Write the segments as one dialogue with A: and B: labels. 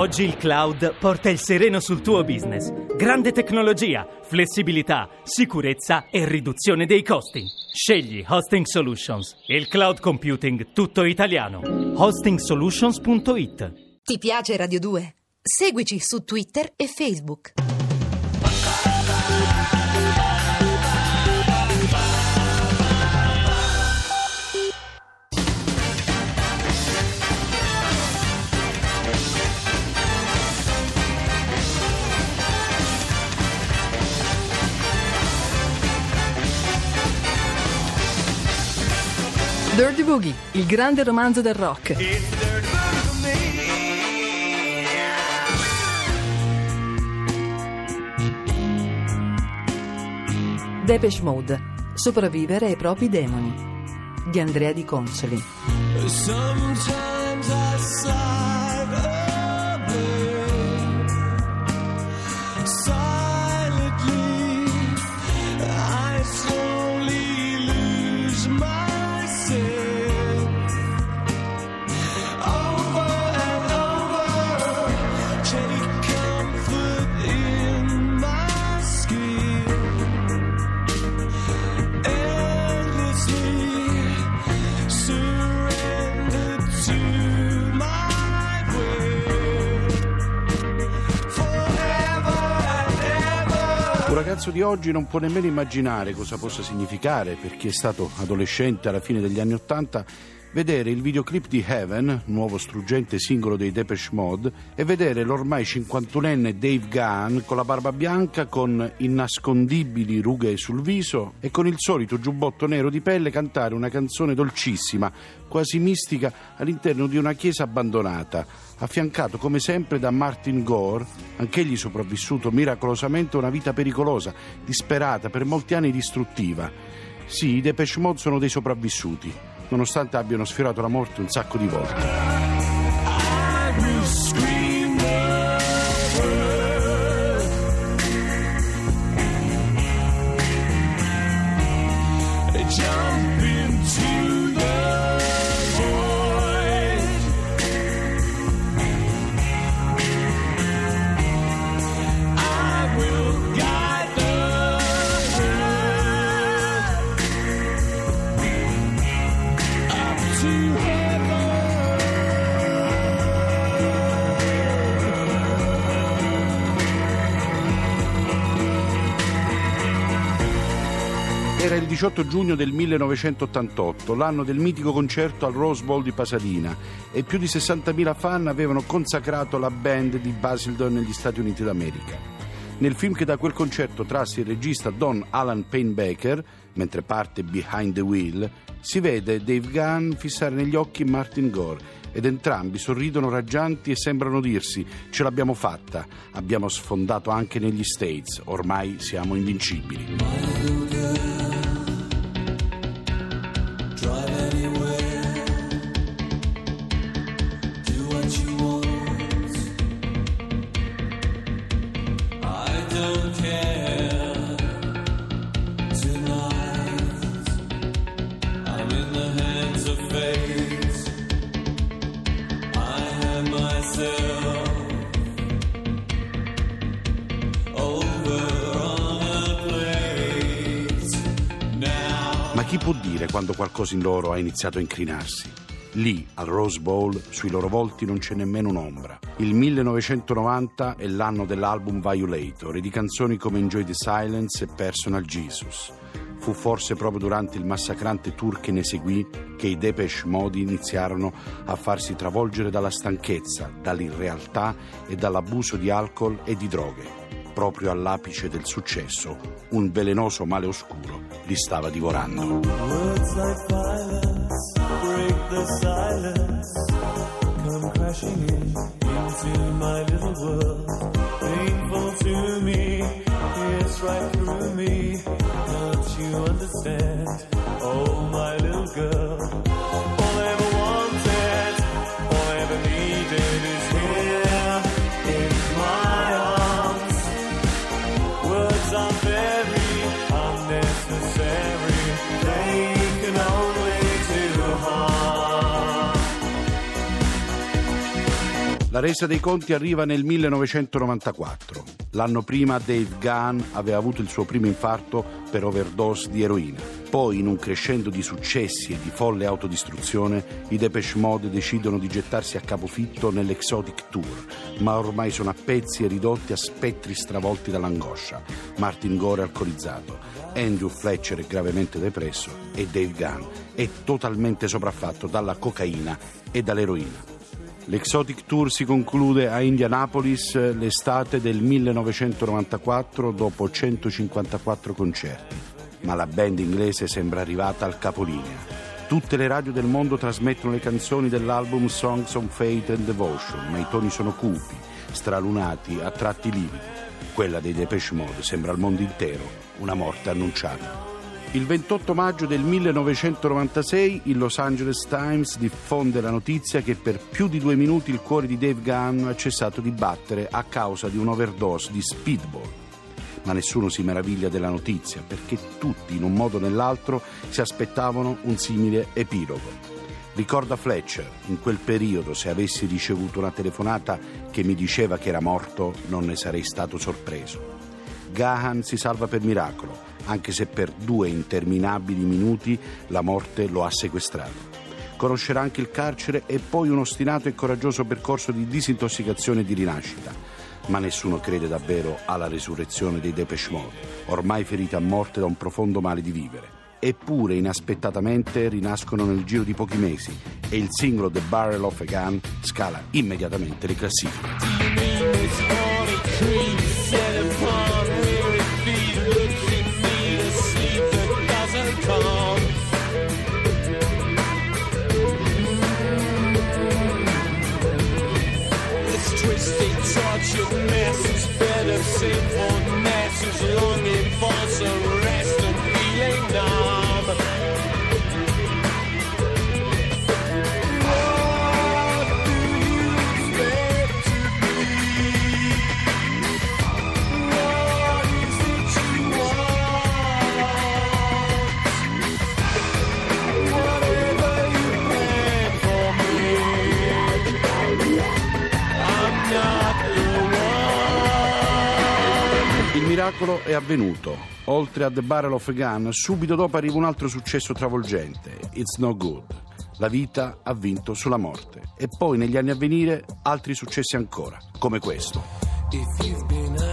A: Oggi il cloud porta il sereno sul tuo business. Grande tecnologia, flessibilità, sicurezza e riduzione dei costi. Scegli Hosting Solutions, il cloud computing tutto italiano. Hostingsolutions.it
B: Ti piace Radio 2? Seguici su Twitter e Facebook.
C: Il grande romanzo del rock. Depeche Mode, sopravvivere ai propri demoni. Di Andrea Di Consoli.
D: Sometimes I sigh
E: ragazzo di oggi non può nemmeno immaginare cosa possa significare, per chi è stato adolescente alla fine degli anni Ottanta, vedere il videoclip di Heaven, nuovo struggente singolo dei Depeche Mode, e vedere l'ormai 51enne Dave Gunn con la barba bianca, con innascondibili rughe sul viso e con il solito giubbotto nero di pelle cantare una canzone dolcissima, quasi mistica, all'interno di una chiesa abbandonata, affiancato come sempre da Martin Gore, anch'egli sopravvissuto miracolosamente a una vita pericolosa, disperata, per molti anni distruttiva. Sì, i Depeche Mode sono dei sopravvissuti, nonostante abbiano sfiorato la morte un sacco di volte. 18 giugno del 1988, l'anno del mitico concerto al Rose Bowl di Pasadena e più di 60.000 fan avevano consacrato la band di Basildon negli Stati Uniti d'America. Nel film che da quel concerto trasse il regista Don Alan Payne Baker, mentre parte Behind the Wheel, si vede Dave Gunn fissare negli occhi Martin Gore ed entrambi sorridono raggianti e sembrano dirsi ce l'abbiamo fatta, abbiamo sfondato anche negli States, ormai siamo invincibili. Ma chi può dire quando qualcosa in loro ha iniziato a incrinarsi? Lì, al Rose Bowl, sui loro volti non c'è nemmeno un'ombra. Il 1990 è l'anno dell'album Violator e di canzoni come Enjoy the Silence e Personal Jesus. Fu forse proprio durante il massacrante tour che ne seguì che i Depeche Mode iniziarono a farsi travolgere dalla stanchezza, dall'irrealtà e dall'abuso di alcol e di droghe. Proprio all'apice del successo, un velenoso male oscuro li stava divorando.
D: Words like violence break the silence. Come crashing in into my little world. Painful to me, it's right through me. You understand? Oh, my little girl. All I ever wanted, all I ever needed is here in my arms. Words are very unnecessary. They can only do harm.
E: La resa dei conti arriva nel 1994. L'anno prima Dave Gunn aveva avuto il suo primo infarto per overdose di eroina. Poi, in un crescendo di successi e di folle autodistruzione, i Depeche Mode decidono di gettarsi a capofitto nell'Exotic Tour, ma ormai sono a pezzi e ridotti a spettri stravolti dall'angoscia. Martin Gore alcolizzato, Andrew Fletcher è gravemente depresso e Dave Gunn è totalmente sopraffatto dalla cocaina e dall'eroina. L'Exotic Tour si conclude a Indianapolis l'estate del 1994 dopo 154 concerti, ma la band inglese sembra arrivata al capolinea. Tutte le radio del mondo trasmettono le canzoni dell'album Songs of Fate and Devotion, ma i toni sono cupi, stralunati, a tratti lividi. Quella dei Depeche Mode sembra al mondo intero una morte annunciata. Il 28 maggio del 1996 il Los Angeles Times diffonde la notizia che per più di due minuti il cuore di Dave Gunn ha cessato di battere a causa di un'overdose di speedball. Ma nessuno si meraviglia della notizia perché tutti, in un modo o nell'altro, si aspettavano un simile epilogo. Ricorda Fletcher, in quel periodo se avessi ricevuto una telefonata che mi diceva che era morto non ne sarei stato sorpreso. Gahan si salva per miracolo, anche se per due interminabili minuti la morte lo ha sequestrato. Conoscerà anche il carcere e poi un ostinato e coraggioso percorso di disintossicazione e di rinascita. Ma nessuno crede davvero alla resurrezione dei Depeche Mode, ormai feriti a morte da un profondo male di vivere. Eppure inaspettatamente rinascono nel giro di pochi mesi e il singolo The Barrel of a Gun scala immediatamente le classifiche.
D: symphony
E: messages miracolo è avvenuto. Oltre a The Barrel of Gun, subito dopo arriva un altro successo travolgente, It's No Good. La vita ha vinto sulla morte. E poi negli anni a venire altri successi ancora, come questo.
D: If you've been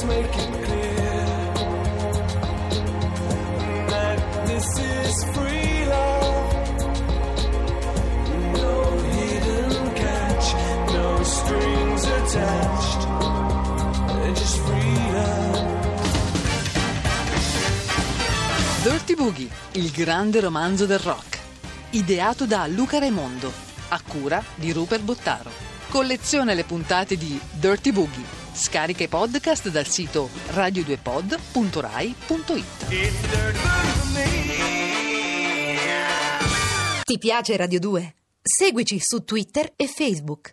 D: Let's make it clear that this is free love. No hidden catch, no strings attached. Just free love.
C: Dirty Boogie, il grande romanzo del rock. Ideato da Luca Raimondo, a cura di Rupert Bottaro. Colleziona le puntate di Dirty Boogie. Scarica i podcast dal sito radio2pod.rai.it.
B: Ti piace Radio 2? Seguici su Twitter e Facebook.